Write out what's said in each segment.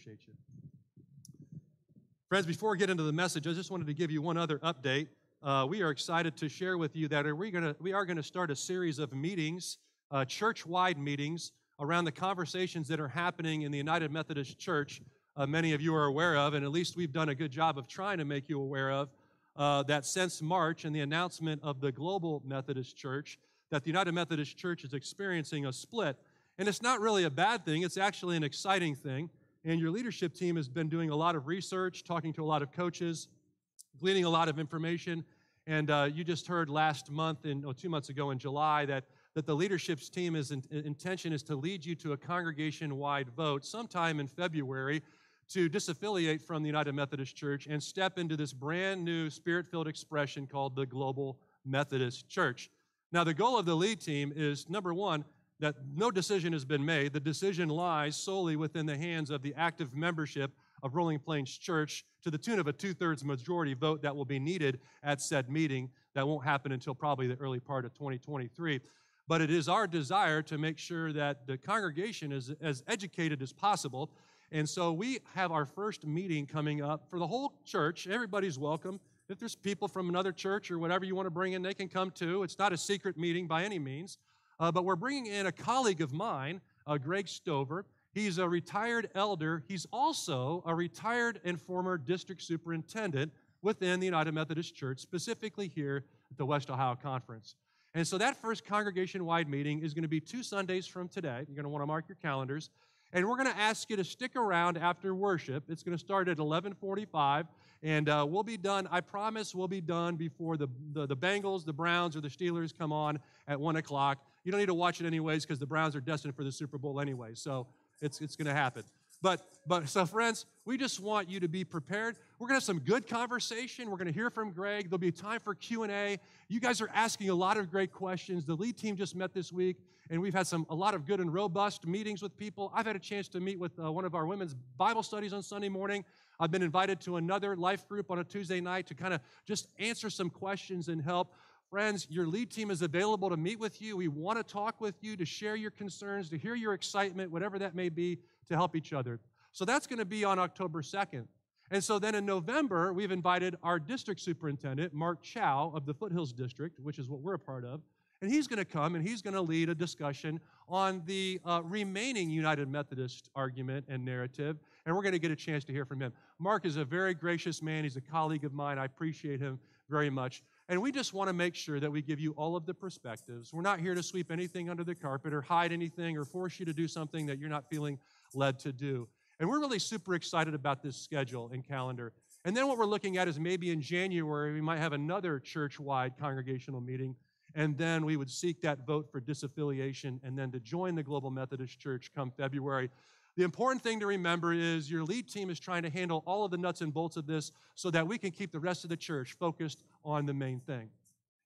appreciate you. Friends, before we get into the message, I just wanted to give you one other update. Uh, we are excited to share with you that we're gonna, we are going to start a series of meetings, uh, church wide meetings, around the conversations that are happening in the United Methodist Church. Uh, many of you are aware of, and at least we've done a good job of trying to make you aware of, uh, that since March and the announcement of the Global Methodist Church, that the United Methodist Church is experiencing a split. And it's not really a bad thing, it's actually an exciting thing. And your leadership team has been doing a lot of research, talking to a lot of coaches, gleaning a lot of information. And uh, you just heard last month, in, two months ago in July, that, that the leadership's team is in, intention is to lead you to a congregation wide vote sometime in February to disaffiliate from the United Methodist Church and step into this brand new spirit filled expression called the Global Methodist Church. Now, the goal of the lead team is number one, that no decision has been made. The decision lies solely within the hands of the active membership of Rolling Plains Church to the tune of a two thirds majority vote that will be needed at said meeting. That won't happen until probably the early part of 2023. But it is our desire to make sure that the congregation is as educated as possible. And so we have our first meeting coming up for the whole church. Everybody's welcome. If there's people from another church or whatever you want to bring in, they can come too. It's not a secret meeting by any means. Uh, but we're bringing in a colleague of mine, uh, Greg Stover. He's a retired elder. He's also a retired and former district superintendent within the United Methodist Church, specifically here at the West Ohio Conference. And so that first congregation wide meeting is going to be two Sundays from today. You're going to want to mark your calendars. And we're going to ask you to stick around after worship. It's going to start at 1145, and uh, we'll be done. I promise we'll be done before the, the, the Bengals, the Browns, or the Steelers come on at 1 o'clock. You don't need to watch it anyways because the Browns are destined for the Super Bowl anyway. So it's, it's going to happen. But, but so friends, we just want you to be prepared. We're going to have some good conversation. We're going to hear from Greg. There'll be time for Q&A. You guys are asking a lot of great questions. The lead team just met this week, and we've had some a lot of good and robust meetings with people. I've had a chance to meet with uh, one of our women's Bible studies on Sunday morning. I've been invited to another life group on a Tuesday night to kind of just answer some questions and help. Friends, your lead team is available to meet with you. We want to talk with you, to share your concerns, to hear your excitement, whatever that may be, to help each other. So that's going to be on October 2nd. And so then in November, we've invited our district superintendent, Mark Chow of the Foothills District, which is what we're a part of. And he's going to come and he's going to lead a discussion on the uh, remaining United Methodist argument and narrative. And we're going to get a chance to hear from him. Mark is a very gracious man. He's a colleague of mine. I appreciate him very much. And we just want to make sure that we give you all of the perspectives. We're not here to sweep anything under the carpet or hide anything or force you to do something that you're not feeling led to do. And we're really super excited about this schedule and calendar. And then what we're looking at is maybe in January, we might have another church wide congregational meeting. And then we would seek that vote for disaffiliation and then to join the Global Methodist Church come February. The important thing to remember is your lead team is trying to handle all of the nuts and bolts of this so that we can keep the rest of the church focused on the main thing.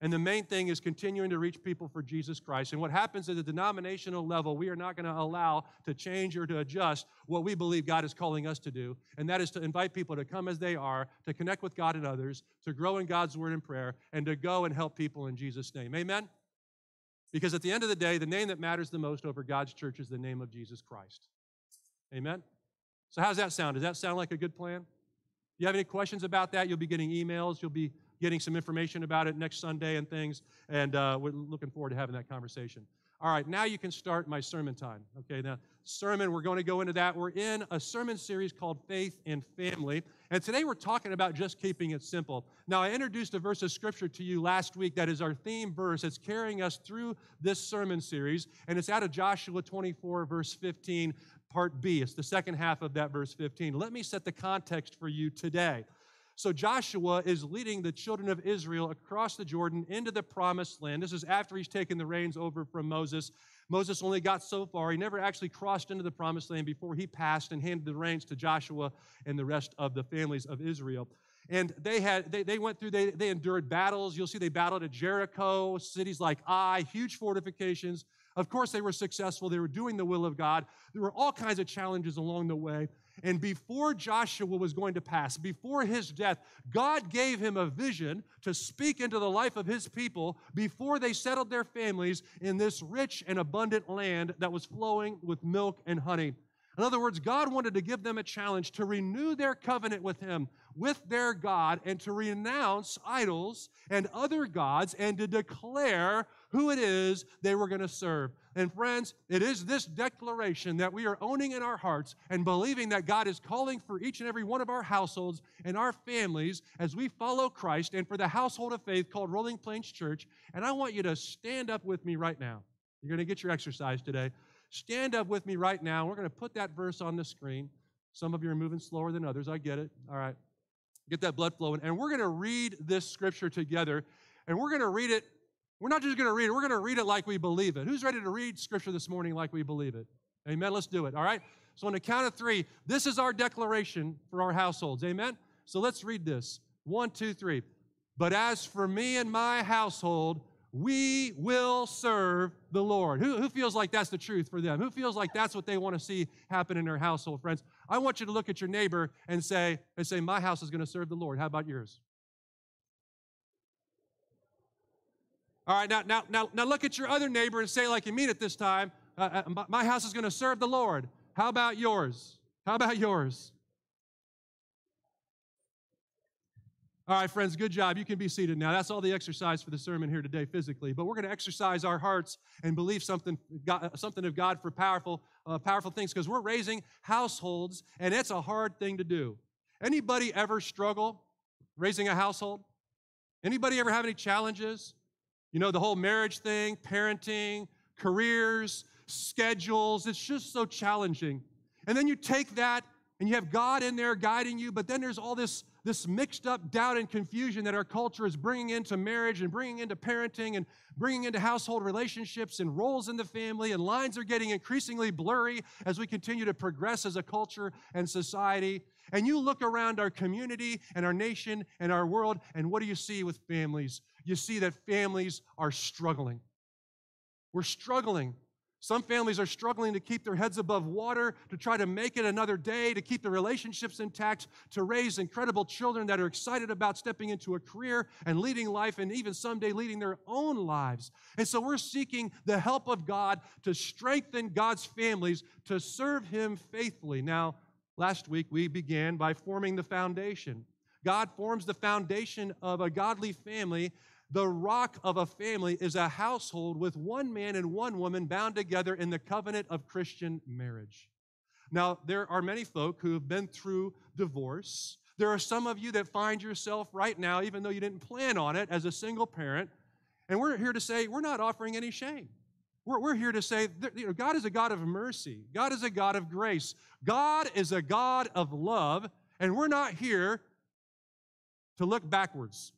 And the main thing is continuing to reach people for Jesus Christ. And what happens at the denominational level, we are not going to allow to change or to adjust what we believe God is calling us to do. And that is to invite people to come as they are, to connect with God and others, to grow in God's word and prayer, and to go and help people in Jesus' name. Amen? Because at the end of the day, the name that matters the most over God's church is the name of Jesus Christ. Amen? So, how's that sound? Does that sound like a good plan? If you have any questions about that? You'll be getting emails. You'll be getting some information about it next Sunday and things. And uh, we're looking forward to having that conversation. All right, now you can start my sermon time. Okay, now, sermon, we're going to go into that. We're in a sermon series called Faith and Family. And today we're talking about just keeping it simple. Now, I introduced a verse of scripture to you last week that is our theme verse. It's carrying us through this sermon series. And it's out of Joshua 24, verse 15 part B. It's the second half of that verse 15. Let me set the context for you today. So Joshua is leading the children of Israel across the Jordan into the promised land. This is after he's taken the reins over from Moses. Moses only got so far. He never actually crossed into the promised land before he passed and handed the reins to Joshua and the rest of the families of Israel. And they had they, they went through, they, they endured battles. You'll see they battled at Jericho, cities like Ai, huge fortifications. Of course, they were successful. They were doing the will of God. There were all kinds of challenges along the way. And before Joshua was going to pass, before his death, God gave him a vision to speak into the life of his people before they settled their families in this rich and abundant land that was flowing with milk and honey. In other words, God wanted to give them a challenge to renew their covenant with Him, with their God, and to renounce idols and other gods and to declare who it is they were going to serve. And friends, it is this declaration that we are owning in our hearts and believing that God is calling for each and every one of our households and our families as we follow Christ and for the household of faith called Rolling Plains Church. And I want you to stand up with me right now. You're going to get your exercise today. Stand up with me right now. We're going to put that verse on the screen. Some of you are moving slower than others. I get it. All right. Get that blood flowing. And we're going to read this scripture together. And we're going to read it. We're not just going to read it, we're going to read it like we believe it. Who's ready to read scripture this morning like we believe it? Amen. Let's do it. All right. So, on the count of three, this is our declaration for our households. Amen. So, let's read this. One, two, three. But as for me and my household, we will serve the Lord. Who, who feels like that's the truth for them? Who feels like that's what they want to see happen in their household, friends? I want you to look at your neighbor and say, and say, my house is going to serve the Lord. How about yours? All right, now, now, now, now look at your other neighbor and say, like you mean it this time, uh, uh, my house is going to serve the Lord. How about yours? How about yours? All right, friends, good job. You can be seated now. That's all the exercise for the sermon here today physically. But we're going to exercise our hearts and believe something, God, something of God for powerful, uh, powerful things because we're raising households, and it's a hard thing to do. Anybody ever struggle raising a household? Anybody ever have any challenges? You know, the whole marriage thing, parenting, careers, schedules, it's just so challenging. And then you take that and you have God in there guiding you, but then there's all this this mixed up doubt and confusion that our culture is bringing into marriage and bringing into parenting and bringing into household relationships and roles in the family, and lines are getting increasingly blurry as we continue to progress as a culture and society. And you look around our community and our nation and our world, and what do you see with families? You see that families are struggling. We're struggling some families are struggling to keep their heads above water, to try to make it another day, to keep the relationships intact, to raise incredible children that are excited about stepping into a career and leading life and even someday leading their own lives. And so we're seeking the help of God to strengthen God's families to serve Him faithfully. Now, last week we began by forming the foundation. God forms the foundation of a godly family the rock of a family is a household with one man and one woman bound together in the covenant of Christian marriage. Now, there are many folk who have been through divorce. There are some of you that find yourself right now, even though you didn't plan on it, as a single parent. And we're here to say we're not offering any shame. We're, we're here to say you know, God is a God of mercy, God is a God of grace, God is a God of love, and we're not here to look backwards.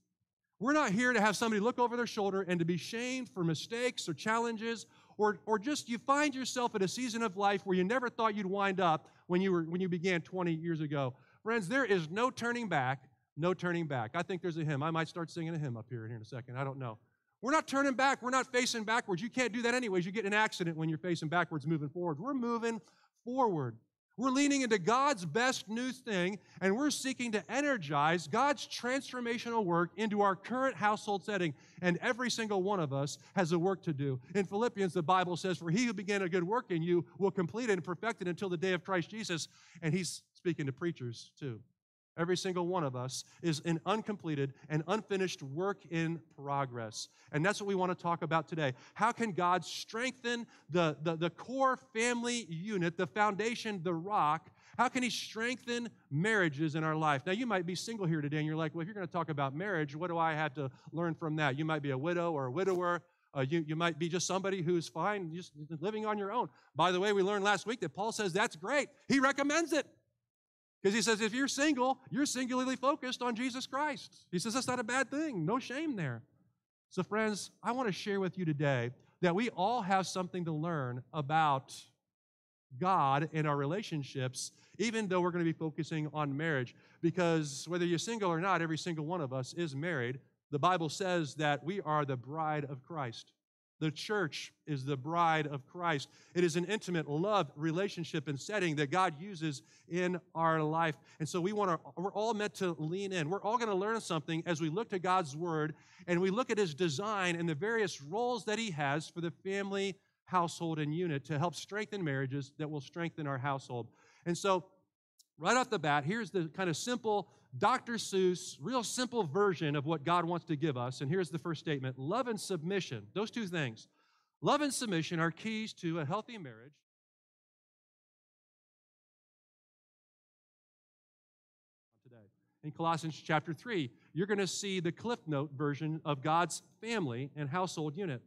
We're not here to have somebody look over their shoulder and to be shamed for mistakes or challenges, or, or just you find yourself at a season of life where you never thought you'd wind up when you, were, when you began 20 years ago. Friends, there is no turning back, no turning back. I think there's a hymn. I might start singing a hymn up here, here in a second. I don't know. We're not turning back. We're not facing backwards. You can't do that anyways. You get an accident when you're facing backwards, moving forward. We're moving forward. We're leaning into God's best new thing, and we're seeking to energize God's transformational work into our current household setting. And every single one of us has a work to do. In Philippians, the Bible says, For he who began a good work in you will complete it and perfect it until the day of Christ Jesus. And he's speaking to preachers too. Every single one of us is an uncompleted and unfinished work in progress. And that's what we want to talk about today. How can God strengthen the, the, the core family unit, the foundation, the rock? How can He strengthen marriages in our life? Now, you might be single here today and you're like, well, if you're going to talk about marriage, what do I have to learn from that? You might be a widow or a widower. Uh, you, you might be just somebody who's fine, just living on your own. By the way, we learned last week that Paul says that's great. He recommends it. Because he says, if you're single, you're singularly focused on Jesus Christ. He says that's not a bad thing. No shame there. So, friends, I want to share with you today that we all have something to learn about God and our relationships, even though we're going to be focusing on marriage. Because whether you're single or not, every single one of us is married. The Bible says that we are the bride of Christ. The church is the bride of Christ. It is an intimate love relationship and setting that God uses in our life. And so we want to, we're all meant to lean in. We're all going to learn something as we look to God's word and we look at his design and the various roles that he has for the family household and unit to help strengthen marriages that will strengthen our household. And so, right off the bat, here's the kind of simple Dr. Seuss, real simple version of what God wants to give us. And here's the first statement love and submission, those two things. Love and submission are keys to a healthy marriage. Today. In Colossians chapter 3, you're going to see the Cliff Note version of God's family and household unit.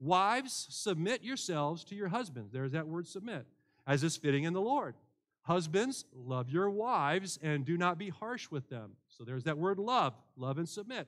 Wives, submit yourselves to your husbands. There's that word submit, as is fitting in the Lord. Husbands, love your wives and do not be harsh with them. So there's that word love, love and submit.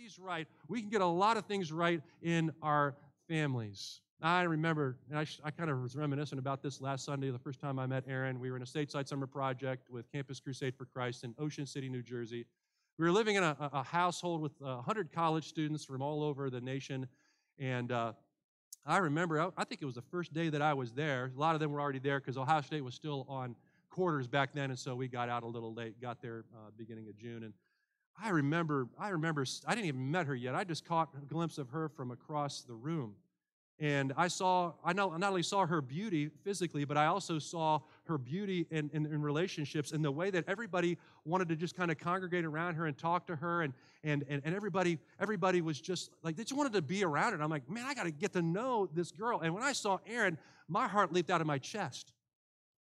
These right, we can get a lot of things right in our families. I remember, and I, I kind of was reminiscent about this last Sunday, the first time I met Erin. We were in a stateside summer project with Campus Crusade for Christ in Ocean City, New Jersey. We were living in a, a household with 100 college students from all over the nation. And uh, I remember, I think it was the first day that I was there. A lot of them were already there because Ohio State was still on quarters back then. And so we got out a little late, got there uh, beginning of June. And I remember, I remember, I didn't even met her yet. I just caught a glimpse of her from across the room. And I saw, I not, not only saw her beauty physically, but I also saw her beauty in, in, in, relationships and the way that everybody wanted to just kind of congregate around her and talk to her. And, and, and, and everybody, everybody was just like, they just wanted to be around her. I'm like, man, I got to get to know this girl. And when I saw Erin, my heart leaped out of my chest.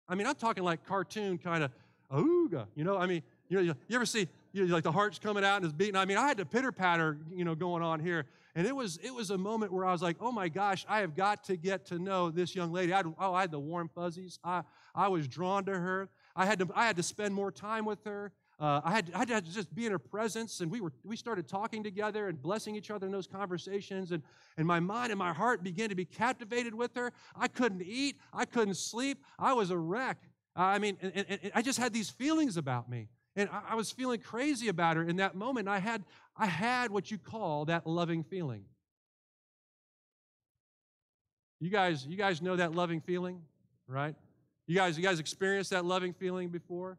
I mean, I'm talking like cartoon kind of, ooga, you know, I mean, you know, you ever see, you know, like the heart's coming out and it's beating. I mean, I had the pitter patter, you know, going on here. And it was, it was a moment where I was like, oh my gosh, I have got to get to know this young lady. I oh, I had the warm fuzzies. I, I was drawn to her. I had to, I had to spend more time with her. Uh, I, had, I had to just be in her presence, and we, were, we started talking together and blessing each other in those conversations. And, and my mind and my heart began to be captivated with her. I couldn't eat, I couldn't sleep, I was a wreck. I mean, and, and, and I just had these feelings about me. And I, I was feeling crazy about her in that moment. I had, I had what you call that loving feeling. You guys, you guys know that loving feeling, right? You guys, you guys experienced that loving feeling before?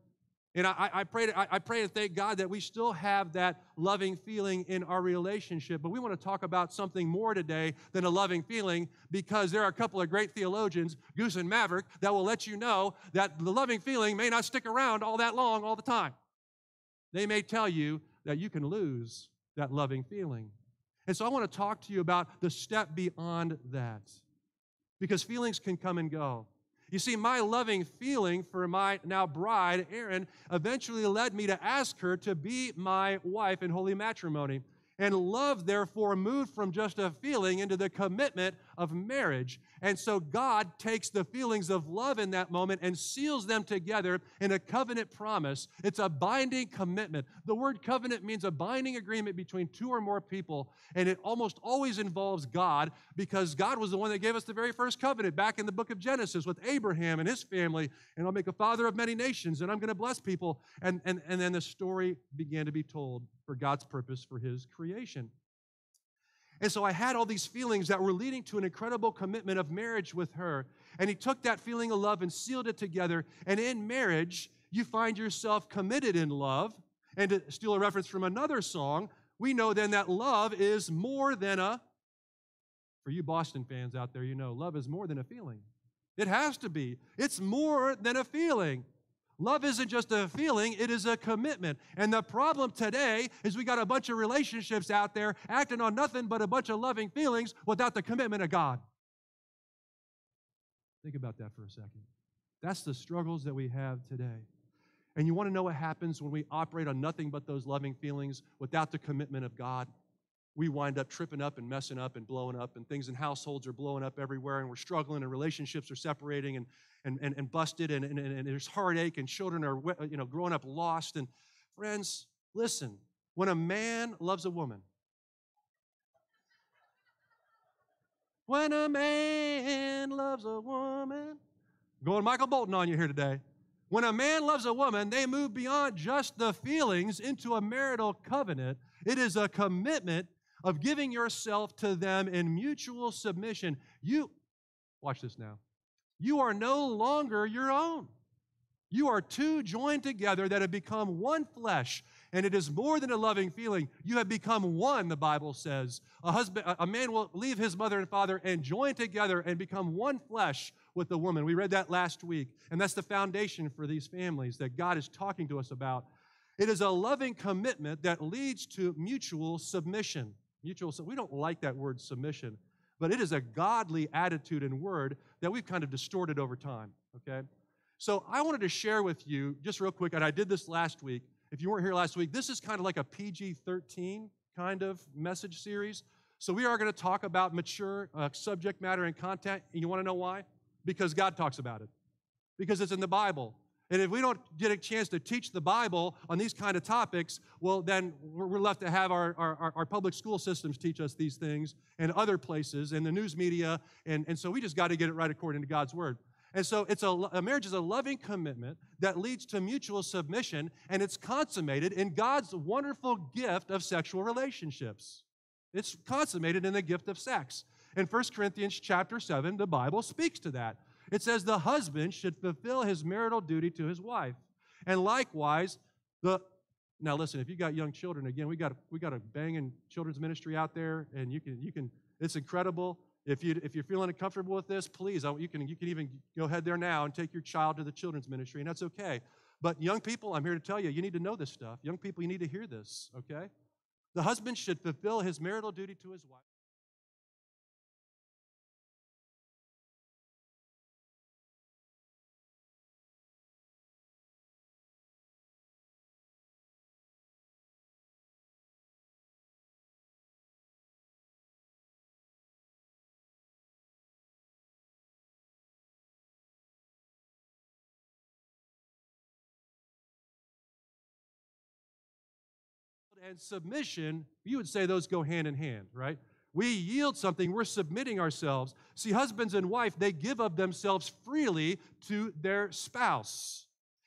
And I, I, pray to, I, pray and thank God that we still have that loving feeling in our relationship. But we want to talk about something more today than a loving feeling because there are a couple of great theologians, Goose and Maverick, that will let you know that the loving feeling may not stick around all that long all the time. They may tell you that you can lose that loving feeling. And so I want to talk to you about the step beyond that because feelings can come and go. You see, my loving feeling for my now bride, Erin, eventually led me to ask her to be my wife in holy matrimony. And love, therefore, moved from just a feeling into the commitment of marriage. And so God takes the feelings of love in that moment and seals them together in a covenant promise. It's a binding commitment. The word covenant means a binding agreement between two or more people, and it almost always involves God because God was the one that gave us the very first covenant back in the book of Genesis with Abraham and his family. And I'll make a father of many nations, and I'm going to bless people. And, and, and then the story began to be told for God's purpose for his creation. And so I had all these feelings that were leading to an incredible commitment of marriage with her. And he took that feeling of love and sealed it together. And in marriage, you find yourself committed in love. And to steal a reference from another song, we know then that love is more than a, for you Boston fans out there, you know, love is more than a feeling. It has to be. It's more than a feeling. Love isn't just a feeling, it is a commitment. And the problem today is we got a bunch of relationships out there acting on nothing but a bunch of loving feelings without the commitment of God. Think about that for a second. That's the struggles that we have today. And you want to know what happens when we operate on nothing but those loving feelings without the commitment of God? we wind up tripping up and messing up and blowing up, and things in households are blowing up everywhere, and we're struggling, and relationships are separating and, and, and, and busted, and, and, and there's heartache, and children are you know, growing up lost. And friends, listen, when a man loves a woman, When a man loves a woman. Going Michael Bolton on you here today. When a man loves a woman, they move beyond just the feelings into a marital covenant. It is a commitment of giving yourself to them in mutual submission. You, watch this now, you are no longer your own. You are two joined together that have become one flesh. And it is more than a loving feeling. You have become one, the Bible says. A husband, a man will leave his mother and father and join together and become one flesh with the woman. We read that last week. And that's the foundation for these families that God is talking to us about. It is a loving commitment that leads to mutual submission. Mutual, we don't like that word submission, but it is a godly attitude and word that we've kind of distorted over time, okay? So I wanted to share with you, just real quick, and I did this last week. If you weren't here last week, this is kind of like a PG 13 kind of message series. So we are going to talk about mature uh, subject matter and content. And you want to know why? Because God talks about it, because it's in the Bible. And if we don't get a chance to teach the Bible on these kind of topics, well, then we're left to have our, our, our public school systems teach us these things and other places and the news media. And, and so we just got to get it right according to God's word. And so it's a, a, marriage is a loving commitment that leads to mutual submission, and it's consummated in God's wonderful gift of sexual relationships. It's consummated in the gift of sex. In 1 Corinthians chapter 7, the Bible speaks to that. It says the husband should fulfill his marital duty to his wife. And likewise, the now listen, if you got young children, again, we got we got a banging children's ministry out there, and you can you can it's incredible. If you if you're feeling uncomfortable with this, please, I, you can you can even go ahead there now and take your child to the children's ministry, and that's okay. But young people, I'm here to tell you, you need to know this stuff. Young people, you need to hear this, okay? The husband should fulfill his marital duty to his wife. And submission, you would say those go hand in hand, right? We yield something, we're submitting ourselves. See, husbands and wife, they give of themselves freely to their spouse.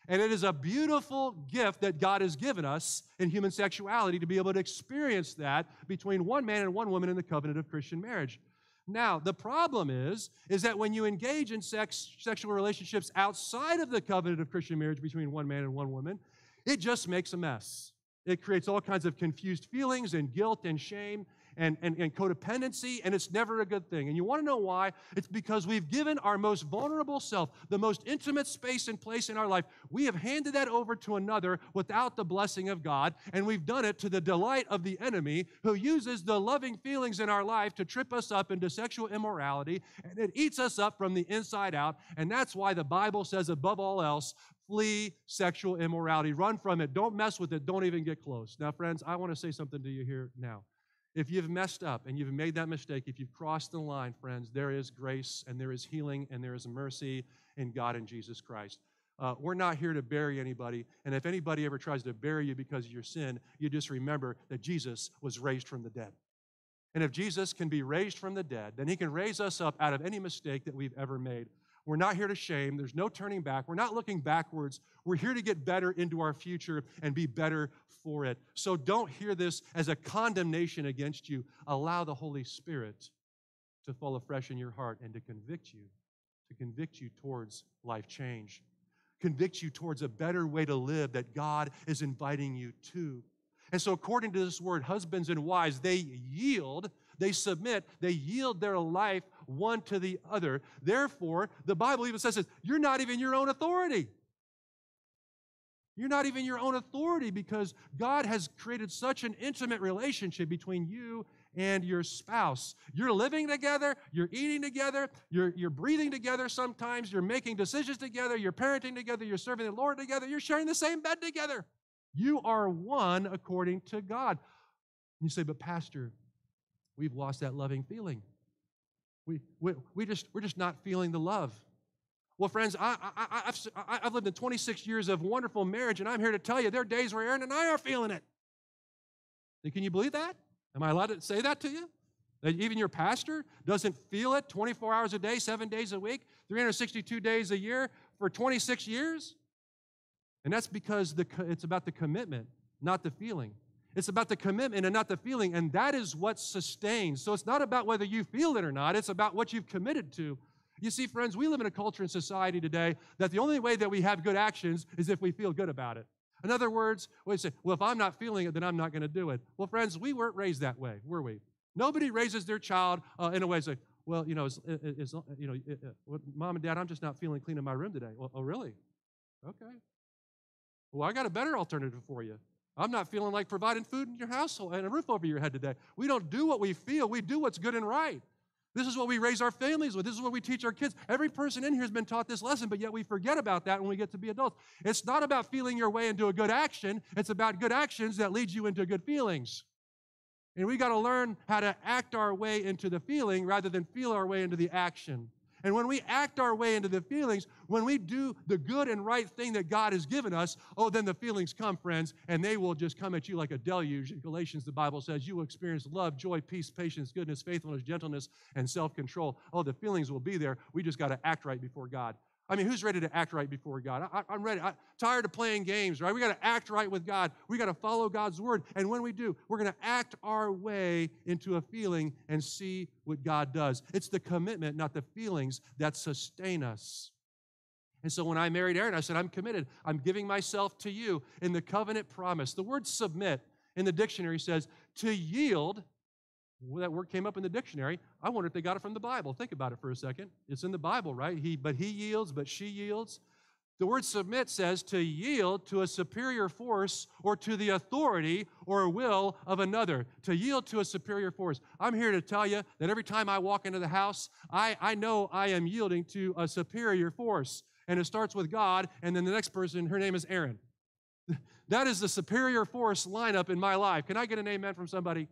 And it is a beautiful gift that God has given us in human sexuality to be able to experience that between one man and one woman in the covenant of Christian marriage. Now, the problem is is that when you engage in sex sexual relationships outside of the covenant of Christian marriage between one man and one woman, it just makes a mess. It creates all kinds of confused feelings and guilt and shame and, and, and codependency, and it's never a good thing. And you want to know why? It's because we've given our most vulnerable self, the most intimate space and place in our life, we have handed that over to another without the blessing of God, and we've done it to the delight of the enemy who uses the loving feelings in our life to trip us up into sexual immorality, and it eats us up from the inside out. And that's why the Bible says, above all else, flee sexual immorality. Run from it. Don't mess with it. Don't even get close. Now, friends, I want to say something to you here now. If you've messed up and you've made that mistake, if you've crossed the line, friends, there is grace and there is healing and there is mercy in God and Jesus Christ. Uh, we're not here to bury anybody. And if anybody ever tries to bury you because of your sin, you just remember that Jesus was raised from the dead. And if Jesus can be raised from the dead, then he can raise us up out of any mistake that we've ever made. We're not here to shame. There's no turning back. We're not looking backwards. We're here to get better into our future and be better for it. So don't hear this as a condemnation against you. Allow the Holy Spirit to fall afresh in your heart and to convict you, to convict you towards life change, convict you towards a better way to live that God is inviting you to. And so, according to this word, husbands and wives, they yield, they submit, they yield their life one to the other. Therefore, the Bible even says this you're not even your own authority. You're not even your own authority because God has created such an intimate relationship between you and your spouse. You're living together, you're eating together, you're, you're breathing together sometimes, you're making decisions together, you're parenting together, you're serving the Lord together, you're sharing the same bed together. You are one according to God. You say, but Pastor, we've lost that loving feeling. We, we, we just, we're just not feeling the love. Well, friends, I, I, I've, I've lived in 26 years of wonderful marriage, and I'm here to tell you there are days where Erin and I are feeling it. Can you believe that? Am I allowed to say that to you? That even your pastor doesn't feel it 24 hours a day, seven days a week, 362 days a year for 26 years? And that's because the, it's about the commitment, not the feeling. It's about the commitment and not the feeling, and that is what sustains. So it's not about whether you feel it or not, it's about what you've committed to. You see, friends, we live in a culture and society today that the only way that we have good actions is if we feel good about it. In other words, we say, well, if I'm not feeling it, then I'm not going to do it. Well, friends, we weren't raised that way, were we? Nobody raises their child uh, in a way like, well, you know, is, is, you know, uh, mom and dad, I'm just not feeling clean in my room today. Well, oh, really? Okay. Well, I got a better alternative for you. I'm not feeling like providing food in your household and a roof over your head today. We don't do what we feel, we do what's good and right. This is what we raise our families with. This is what we teach our kids. Every person in here has been taught this lesson, but yet we forget about that when we get to be adults. It's not about feeling your way into a good action, it's about good actions that lead you into good feelings. And we got to learn how to act our way into the feeling rather than feel our way into the action. And when we act our way into the feelings, when we do the good and right thing that God has given us, oh, then the feelings come, friends, and they will just come at you like a deluge. In Galatians, the Bible says you will experience love, joy, peace, patience, goodness, faithfulness, gentleness, and self control. Oh, the feelings will be there. We just got to act right before God. I mean, who's ready to act right before God? I, am ready. I'm tired of playing games, right? We got to act right with God. We got to follow God's word. And when we do, we're going to act our way into a feeling and see what God does. It's the commitment, not the feelings, that sustain us. And so when I married Erin, I said, I'm committed. I'm giving myself to you in the covenant promise. The word submit in the dictionary says to yield that word came up in the dictionary. I wonder if they got it from the Bible. Think about it for a second. It's in the Bible, right? He, but he yields, but she yields. The word submit says to yield to a superior force or to the authority or will of another, to yield to a superior force. I'm here to tell you that every time I walk into the house, I, I know I am yielding to a superior force. And it starts with God, and then the next person, her name is Erin. That is the superior force lineup in my life. Can I get an amen from somebody?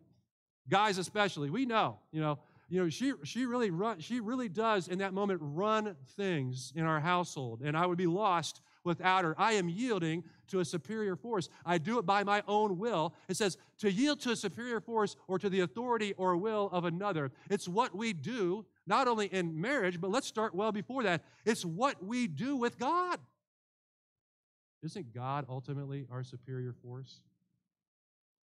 Guys especially we know you know you know she she really run she really does in that moment run things in our household and i would be lost without her. I am yielding to a superior force. I do it by my own will. It says to yield to a superior force or to the authority or will of another. It's what we do not only in marriage but let's start well before that. It's what we do with god. Isn't god ultimately our superior force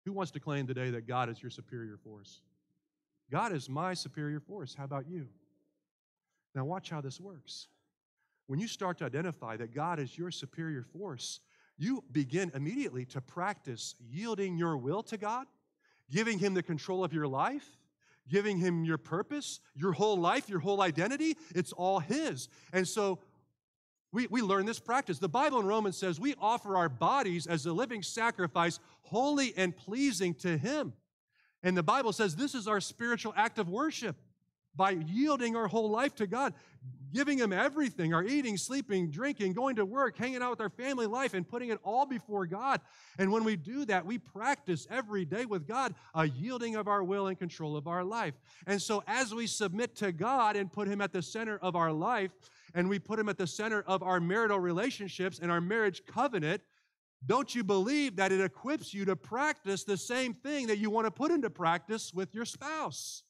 who wants to claim today that God is your superior force? God is my superior force. How about you? Now, watch how this works. When you start to identify that God is your superior force, you begin immediately to practice yielding your will to God, giving Him the control of your life, giving Him your purpose, your whole life, your whole identity. It's all His. And so we, we learn this practice. The Bible in Romans says we offer our bodies as a living sacrifice, holy and pleasing to Him. And the Bible says this is our spiritual act of worship by yielding our whole life to God, giving Him everything our eating, sleeping, drinking, going to work, hanging out with our family life, and putting it all before God. And when we do that, we practice every day with God a yielding of our will and control of our life. And so as we submit to God and put Him at the center of our life, and we put him at the center of our marital relationships and our marriage covenant, don't you believe that it equips you to practice the same thing that you want to put into practice with your spouse?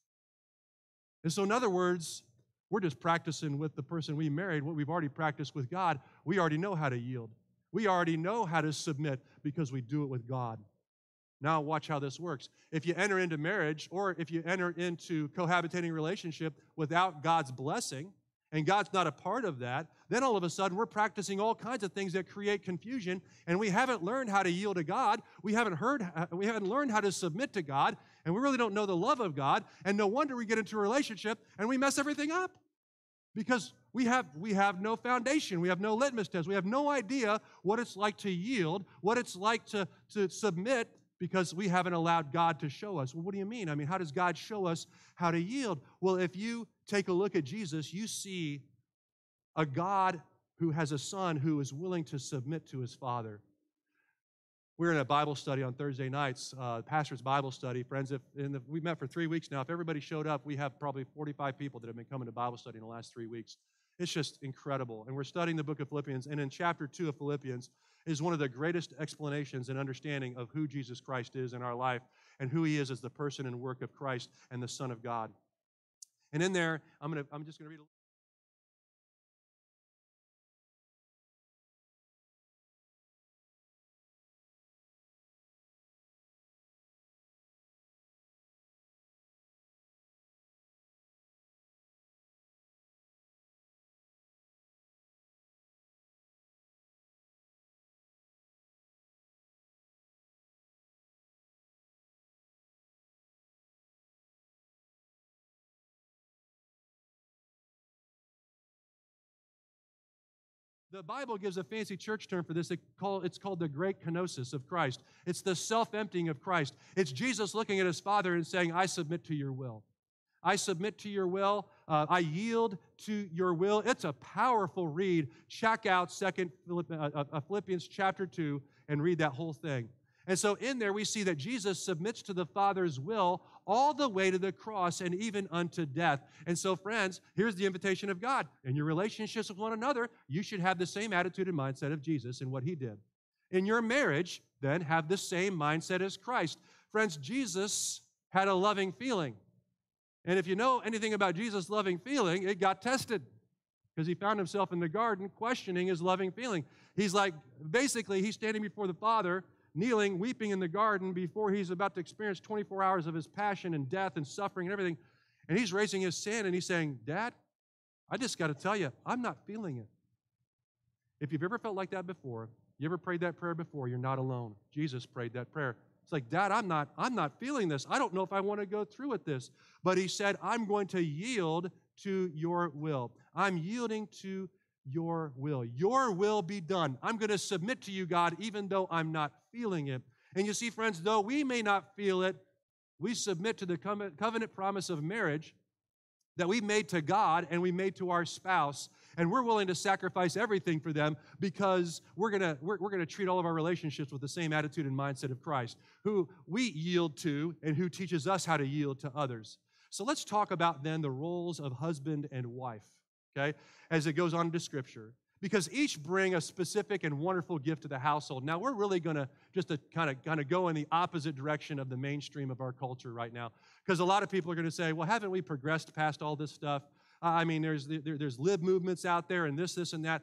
And so, in other words, we're just practicing with the person we married what we've already practiced with God. We already know how to yield. We already know how to submit because we do it with God. Now, watch how this works. If you enter into marriage or if you enter into cohabitating relationship without God's blessing, and God's not a part of that, then all of a sudden we're practicing all kinds of things that create confusion, and we haven't learned how to yield to God. We haven't heard, uh, we haven't learned how to submit to God, and we really don't know the love of God. And no wonder we get into a relationship and we mess everything up because we have we have no foundation, we have no litmus test, we have no idea what it's like to yield, what it's like to to submit because we haven't allowed God to show us. Well, what do you mean? I mean, how does God show us how to yield? Well, if you take a look at Jesus, you see a God who has a son who is willing to submit to his father. We're in a Bible study on Thursday nights, uh, pastor's Bible study. Friends, if the, we've met for three weeks now, if everybody showed up, we have probably 45 people that have been coming to Bible study in the last three weeks. It's just incredible. And we're studying the book of Philippians, and in chapter 2 of Philippians is one of the greatest explanations and understanding of who Jesus Christ is in our life and who he is as the person and work of Christ and the Son of God. And in there, I'm, gonna, I'm just going to read a The Bible gives a fancy church term for this. It's called the great kenosis of Christ. It's the self emptying of Christ. It's Jesus looking at his Father and saying, I submit to your will. I submit to your will. Uh, I yield to your will. It's a powerful read. Check out Second uh, uh, Philippians chapter 2 and read that whole thing. And so in there, we see that Jesus submits to the Father's will all the way to the cross and even unto death. And so, friends, here's the invitation of God. In your relationships with one another, you should have the same attitude and mindset of Jesus and what he did. In your marriage, then, have the same mindset as Christ. Friends, Jesus had a loving feeling. And if you know anything about Jesus' loving feeling, it got tested because he found himself in the garden questioning his loving feeling. He's like, basically, he's standing before the Father kneeling, weeping in the garden before he's about to experience 24 hours of his passion and death and suffering and everything. And he's raising his sin and he's saying, Dad, I just got to tell you, I'm not feeling it. If you've ever felt like that before, you ever prayed that prayer before, you're not alone. Jesus prayed that prayer. It's like, Dad, I'm not, I'm not feeling this. I don't know if I want to go through with this. But he said, I'm going to yield to your will. I'm yielding to your will. Your will be done. I'm going to submit to you, God, even though I'm not feeling it. And you see, friends, though we may not feel it, we submit to the covenant promise of marriage that we made to God and we made to our spouse. And we're willing to sacrifice everything for them because we're to we're, we're going to treat all of our relationships with the same attitude and mindset of Christ, who we yield to and who teaches us how to yield to others. So let's talk about then the roles of husband and wife okay, as it goes on into Scripture, because each bring a specific and wonderful gift to the household. Now, we're really going to just to kind of kind of go in the opposite direction of the mainstream of our culture right now, because a lot of people are going to say, well, haven't we progressed past all this stuff? I mean, there's, there, there's lib movements out there and this, this, and that.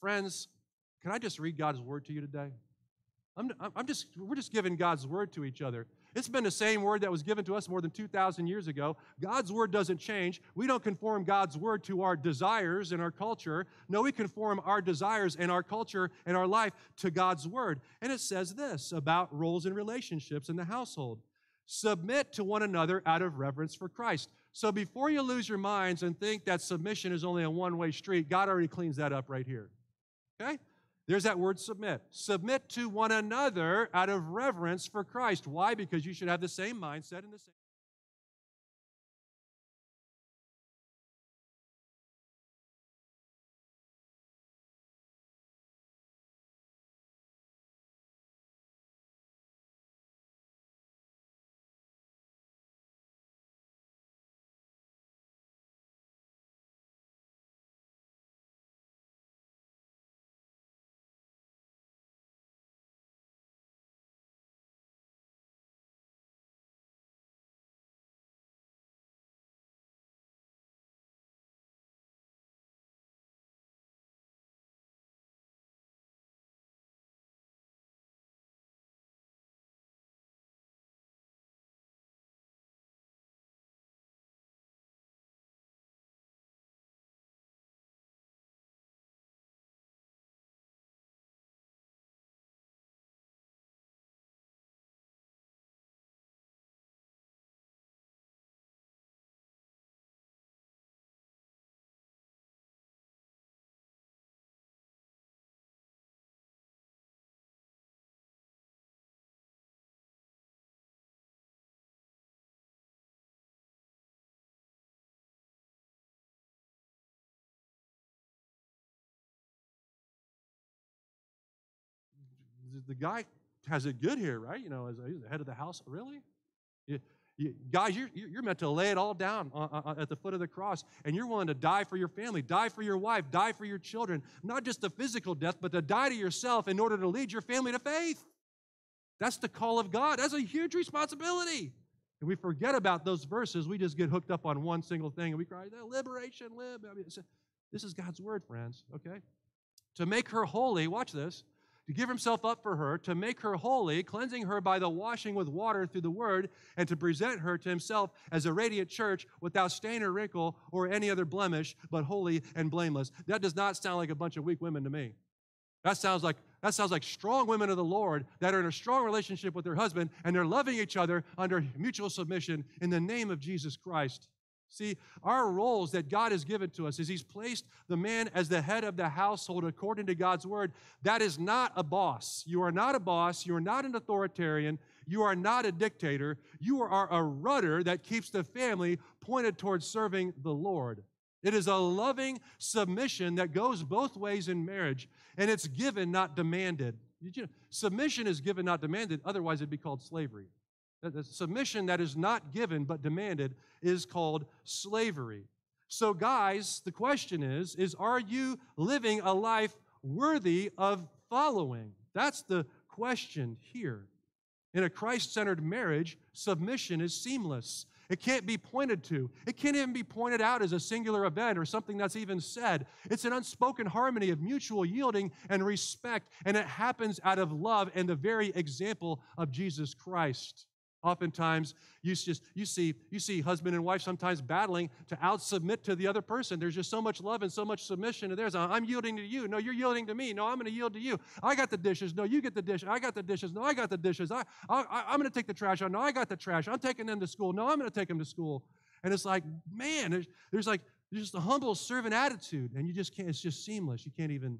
Friends, can I just read God's word to you today? I'm, I'm just, we're just giving God's word to each other. It's been the same word that was given to us more than 2,000 years ago. God's word doesn't change. We don't conform God's word to our desires and our culture. No, we conform our desires and our culture and our life to God's word. And it says this about roles and relationships in the household submit to one another out of reverence for Christ. So before you lose your minds and think that submission is only a one way street, God already cleans that up right here. Okay? There's that word submit. Submit to one another out of reverence for Christ. Why? Because you should have the same mindset and the same. The guy has it good here, right? You know, as he's the head of the house. Really? You, guys, you're, you're meant to lay it all down uh, uh, uh, at the foot of the cross, and you're willing to die for your family, die for your wife, die for your children. Not just a physical death, but to die to yourself in order to lead your family to faith. That's the call of God. That's a huge responsibility. And we forget about those verses. We just get hooked up on one single thing and we cry, liberation, live. I mean, this is God's word, friends, okay? To make her holy, watch this, to give himself up for her, to make her holy, cleansing her by the washing with water through the word, and to present her to himself as a radiant church without stain or wrinkle or any other blemish, but holy and blameless. That does not sound like a bunch of weak women to me. That sounds like that sounds like strong women of the Lord that are in a strong relationship with their husband and they're loving each other under mutual submission in the name of Jesus Christ. See, our roles that God has given to us is He's placed the man as the head of the household according to God's word. That is not a boss. You are not a boss. You are not an authoritarian. You are not a dictator. You are a rudder that keeps the family pointed towards serving the Lord. It is a loving submission that goes both ways in marriage, and it's given, not demanded. You know, submission is given, not demanded, otherwise, it'd be called slavery. The submission that is not given but demanded is called slavery. So, guys, the question is, is are you living a life worthy of following? That's the question here. In a Christ centered marriage, submission is seamless. It can't be pointed to. It can't even be pointed out as a singular event or something that's even said. It's an unspoken harmony of mutual yielding and respect, and it happens out of love and the very example of Jesus Christ. Oftentimes, you just you see you see husband and wife sometimes battling to outsubmit to the other person. There's just so much love and so much submission And there's I'm yielding to you. No, you're yielding to me. No, I'm going to yield to you. I got the dishes. No, you get the dish. I got the dishes. No, I got the dishes. I, I I'm going to take the trash out. No, I got the trash. I'm taking them to school. No, I'm going to take them to school. And it's like, man, there's, there's like there's just a humble servant attitude, and you just can't. It's just seamless. You can't even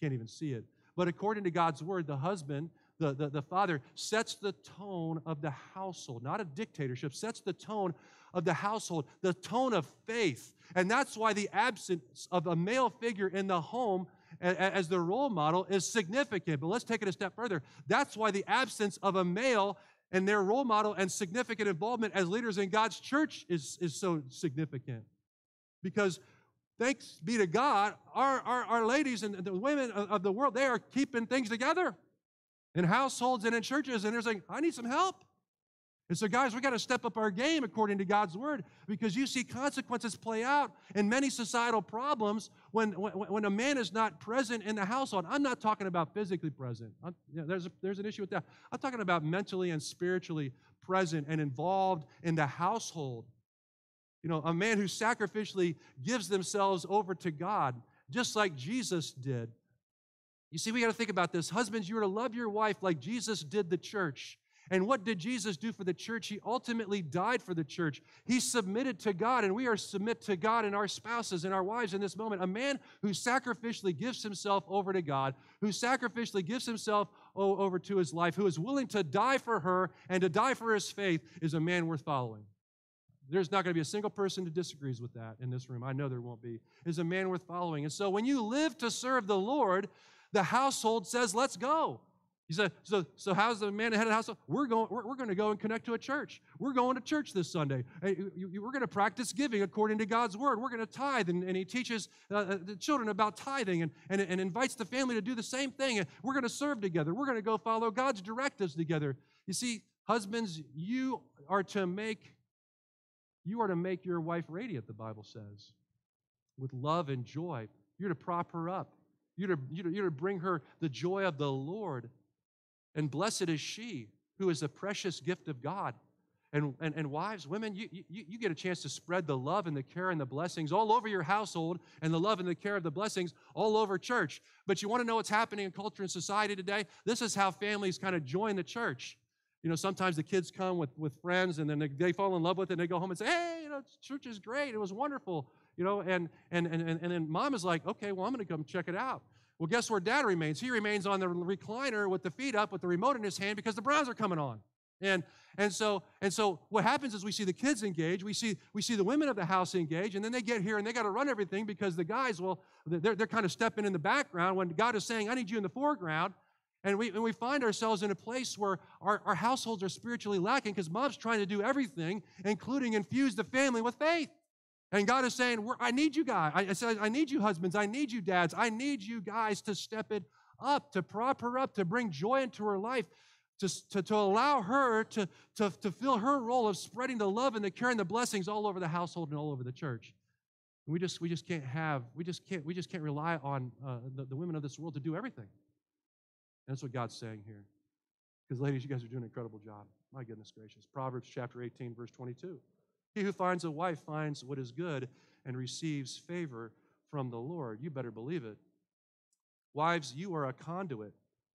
can't even see it. But according to God's word, the husband the, the, the father sets the tone of the household, not a dictatorship, sets the tone of the household, the tone of faith. And that's why the absence of a male figure in the home as the role model is significant. But let's take it a step further. That's why the absence of a male and their role model and significant involvement as leaders in God's church is, is so significant. Because thanks be to God, our, our, our ladies and the women of the world, they are keeping things together in households and in churches, and they're saying, I need some help. And so, guys, we got to step up our game according to God's word because you see consequences play out in many societal problems when, when, when a man is not present in the household. I'm not talking about physically present, you know, there's, a, there's an issue with that. I'm talking about mentally and spiritually present and involved in the household. You know, a man who sacrificially gives themselves over to God, just like Jesus did. You see, we got to think about this. Husbands, you are to love your wife like Jesus did the church. And what did Jesus do for the church? He ultimately died for the church. He submitted to God, and we are submit to God and our spouses and our wives in this moment. A man who sacrificially gives himself over to God, who sacrificially gives himself over to his life, who is willing to die for her and to die for his faith, is a man worth following. There's not going to be a single person who disagrees with that in this room. I know there won't be. Is a man worth following. And so when you live to serve the Lord, the household says, let's go. He said, so, so how's the man ahead of the household? We're going, we're, we're going to go and connect to a church. We're going to church this Sunday. We're going to practice giving according to God's word. We're going to tithe. And, and he teaches uh, uh, the children about tithing and, and, and invites the family to do the same thing. And we're going to serve together. We're going to go follow God's directives together. You see, husbands, you are to make, you are to make your wife radiant, the Bible says, with love and joy. You're to prop her up. You're to, you're, to, you're to bring her the joy of the Lord. And blessed is she who is a precious gift of God. And, and, and wives, women, you, you, you get a chance to spread the love and the care and the blessings all over your household and the love and the care of the blessings all over church. But you want to know what's happening in culture and society today? This is how families kind of join the church. You know, sometimes the kids come with, with friends and then they, they fall in love with it and they go home and say, hey, you know, church is great. It was wonderful you know, and, and, and, and, and then mom is like, okay, well, I'm going to come check it out. Well, guess where dad remains? He remains on the recliner with the feet up with the remote in his hand because the Browns are coming on. And, and, so, and so what happens is we see the kids engage, we see, we see the women of the house engage, and then they get here and they got to run everything because the guys, well, they're, they're kind of stepping in the background when God is saying, I need you in the foreground. And we, and we find ourselves in a place where our, our households are spiritually lacking because mom's trying to do everything, including infuse the family with faith. And God is saying, I need you guys. I, said, I need you husbands. I need you dads. I need you guys to step it up, to prop her up, to bring joy into her life, to, to, to allow her to, to, to fill her role of spreading the love and the care and the blessings all over the household and all over the church. We just, we just can't have, we just can't, we just can't rely on uh, the, the women of this world to do everything. And that's what God's saying here. Because, ladies, you guys are doing an incredible job. My goodness gracious. Proverbs chapter 18, verse 22. He who finds a wife finds what is good and receives favor from the Lord. You better believe it. Wives, you are a conduit.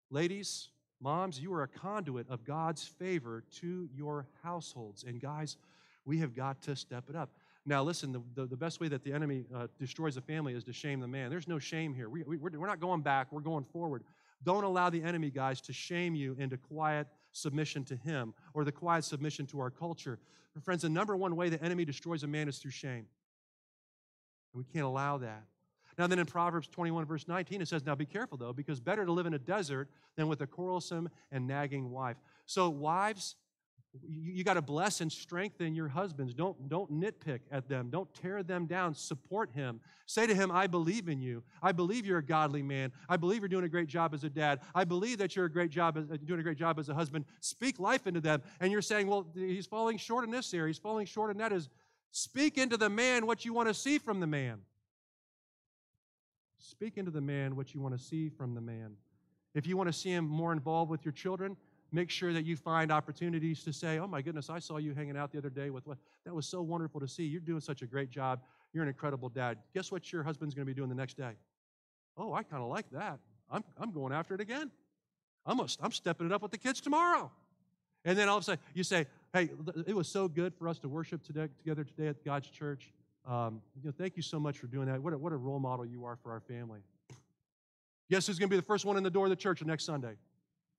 Ladies, moms, you are a conduit of God's favor to your households. And guys, we have got to step it up. Now, listen, the, the, the best way that the enemy uh, destroys a family is to shame the man. There's no shame here. We, we, we're, we're not going back, we're going forward. Don't allow the enemy, guys, to shame you into quiet submission to him or the quiet submission to our culture. Friends, the number one way the enemy destroys a man is through shame. And we can't allow that. Now, then in Proverbs 21, verse 19, it says, Now be careful, though, because better to live in a desert than with a quarrelsome and nagging wife. So, wives, you, you got to bless and strengthen your husbands. Don't, don't nitpick at them. Don't tear them down. Support him. Say to him, I believe in you. I believe you're a godly man. I believe you're doing a great job as a dad. I believe that you're a great job, as, doing a great job as a husband. Speak life into them. And you're saying, well, he's falling short in this area. He's falling short in that. Is speak into the man what you want to see from the man. Speak into the man what you want to see from the man. If you want to see him more involved with your children, make sure that you find opportunities to say, Oh my goodness, I saw you hanging out the other day with what that was so wonderful to see. You're doing such a great job. You're an incredible dad. Guess what your husband's going to be doing the next day? Oh, I kind of like that. I'm, I'm going after it again. I'm, a, I'm stepping it up with the kids tomorrow. And then all of a sudden, you say, Hey, it was so good for us to worship today, together today at God's church. Um, you know, thank you so much for doing that. What a, what a role model you are for our family. Guess who's going to be the first one in the door of the church next Sunday?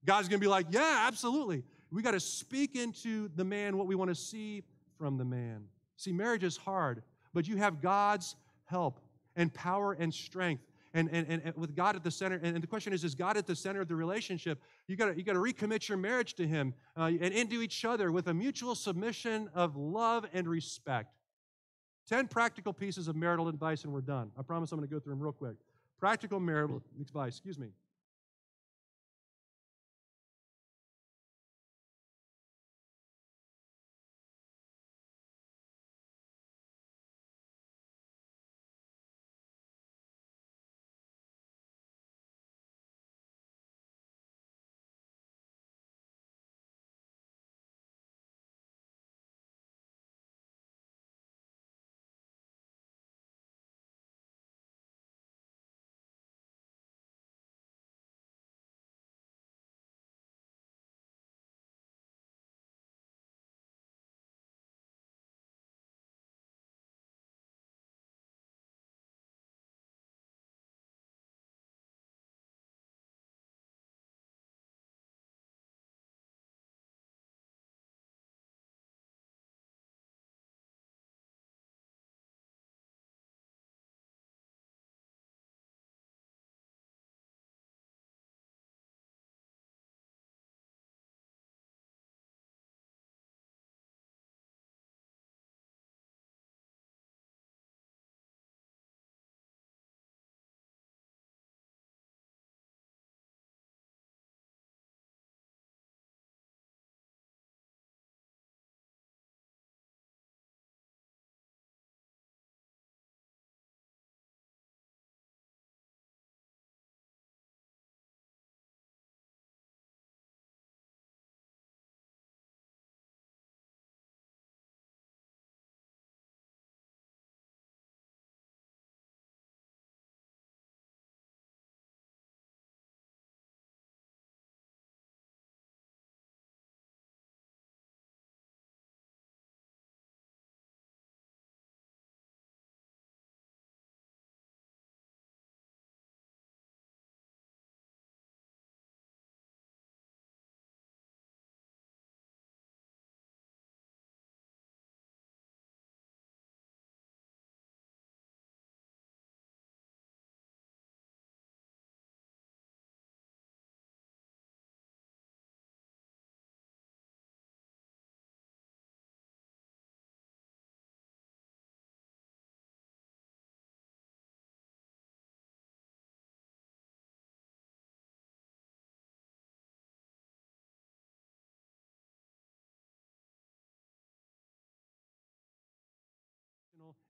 God's going to be like, yeah, absolutely. We got to speak into the man what we want to see from the man. See, marriage is hard, but you have God's help and power and strength. And, and, and with God at the center, and the question is, is God at the center of the relationship? You gotta, you got to recommit your marriage to Him uh, and into each other with a mutual submission of love and respect. 10 practical pieces of marital advice, and we're done. I promise I'm to go through them real quick. Practical marital advice, excuse me.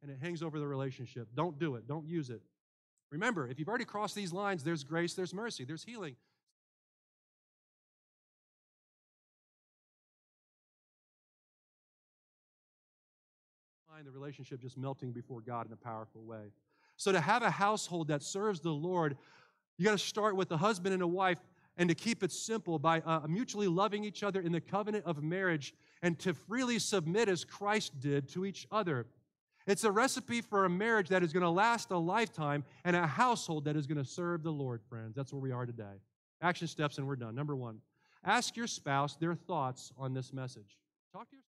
And it hangs over the relationship. Don't do it. Don't use it. Remember, if you've already crossed these lines, there's grace, there's mercy, there's healing. Find the relationship just melting before God in a powerful way. So, to have a household that serves the Lord, you got to start with a husband and a wife and to keep it simple by uh, mutually loving each other in the covenant of marriage and to freely submit as Christ did to each other. It's a recipe for a marriage that is going to last a lifetime and a household that is going to serve the Lord, friends. That's where we are today. Action steps, and we're done. Number one, ask your spouse their thoughts on this message. Talk to your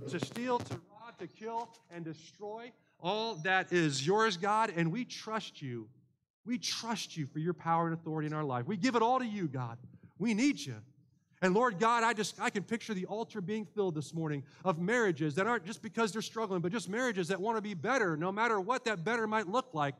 to steal, to rob, to kill, and destroy all that is yours, God, and we trust you. We trust you for your power and authority in our life. We give it all to you, God. We need you. And Lord God, I just I can picture the altar being filled this morning of marriages that aren't just because they're struggling, but just marriages that want to be better, no matter what that better might look like.